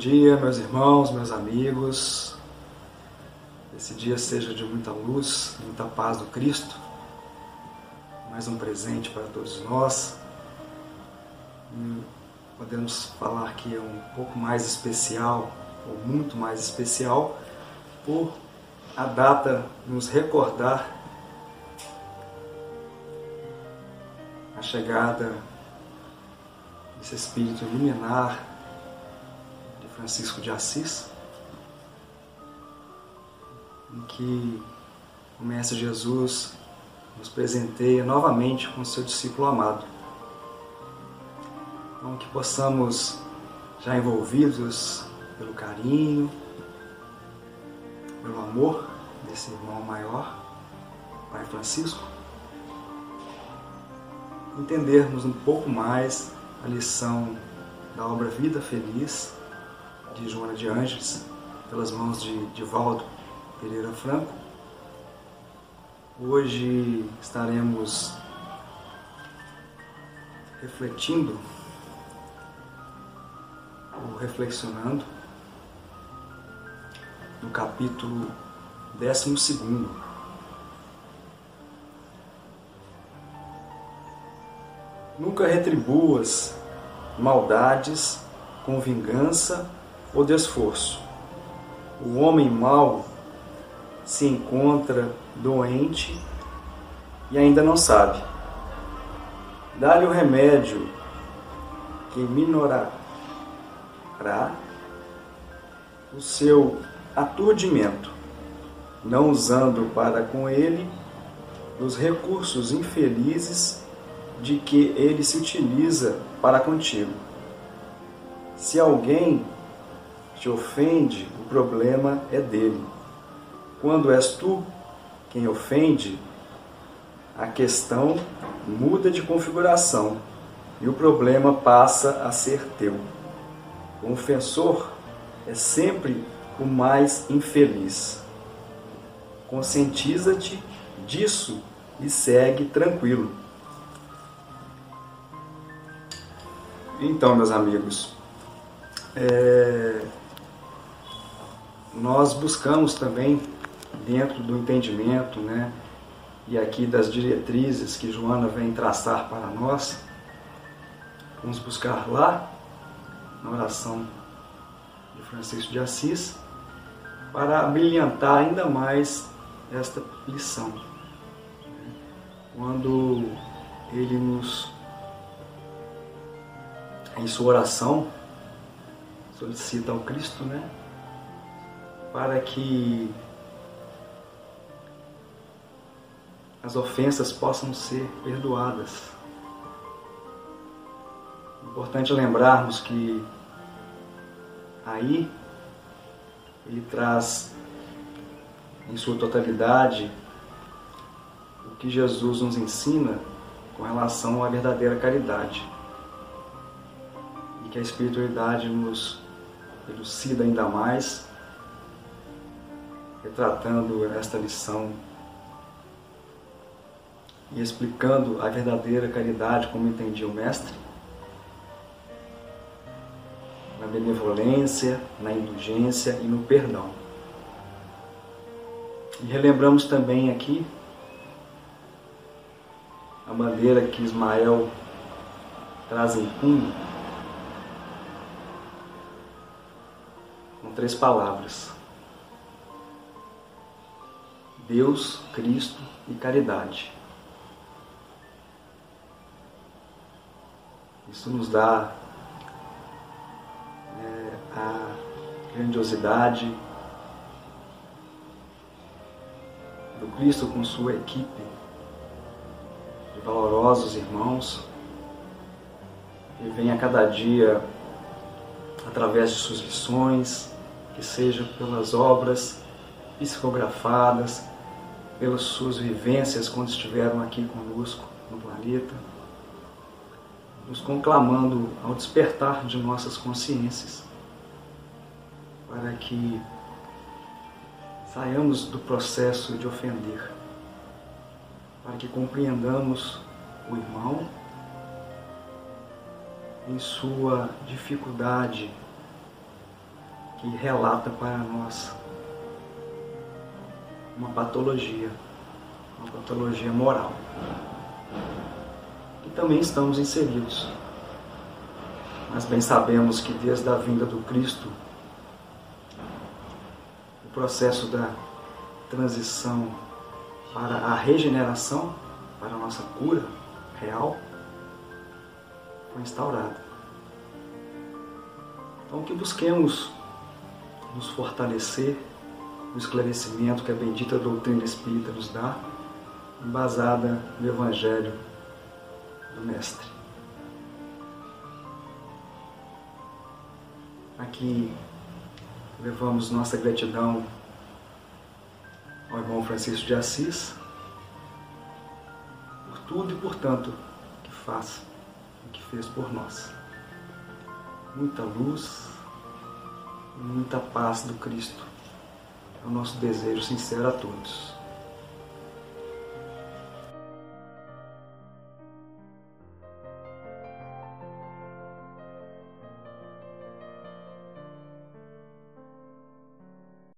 dia, meus irmãos, meus amigos. Esse dia seja de muita luz, muita paz do Cristo. Mais um presente para todos nós. Podemos falar que é um pouco mais especial, ou muito mais especial, por a data nos recordar a chegada desse espírito luminar Francisco de Assis, em que o Mestre Jesus nos presenteia novamente com seu discípulo amado. Então, que possamos, já envolvidos pelo carinho, pelo amor desse irmão maior, Pai Francisco, entendermos um pouco mais a lição da obra Vida Feliz de Joana de Ângeles, pelas mãos de Divaldo Pereira Franco. Hoje estaremos refletindo ou reflexionando no capítulo 12. Nunca retribuas maldades com vingança ou de esforço. O homem mau se encontra doente e ainda não sabe. Dá-lhe o remédio que minorará o seu aturdimento, não usando para com ele os recursos infelizes de que ele se utiliza para contigo. Se alguém te ofende, o problema é dele. Quando és tu quem ofende, a questão muda de configuração e o problema passa a ser teu. O ofensor é sempre o mais infeliz. Conscientiza-te disso e segue tranquilo. Então, meus amigos, é, nós buscamos também, dentro do entendimento, né, e aqui das diretrizes que Joana vem traçar para nós, vamos buscar lá, na oração de Francisco de Assis, para brilhantar ainda mais esta lição. Quando ele nos, em sua oração, solicita ao Cristo, né? Para que as ofensas possam ser perdoadas. Importante lembrarmos que aí ele traz em sua totalidade o que Jesus nos ensina com relação à verdadeira caridade. E que a espiritualidade nos elucida ainda mais retratando esta lição e explicando a verdadeira caridade como entendia o Mestre, na benevolência, na indulgência e no perdão. E relembramos também aqui a bandeira que Ismael traz em punho, com três palavras Deus, Cristo e caridade. Isso nos dá é, a grandiosidade do Cristo com sua equipe de valorosos irmãos que vem a cada dia através de suas lições, que seja pelas obras psicografadas, pelas suas vivências quando estiveram aqui conosco no planeta, nos conclamando ao despertar de nossas consciências, para que saiamos do processo de ofender, para que compreendamos o irmão em sua dificuldade que relata para nós uma patologia, uma patologia moral. E também estamos inseridos. Mas bem sabemos que desde a vinda do Cristo, o processo da transição para a regeneração, para a nossa cura real, foi instaurado. Então que busquemos nos fortalecer no esclarecimento que a bendita doutrina espírita nos dá, embasada no Evangelho do Mestre. Aqui levamos nossa gratidão ao irmão Francisco de Assis por tudo e por tanto que faz e que fez por nós. Muita luz muita paz do Cristo é o nosso desejo sincero a todos.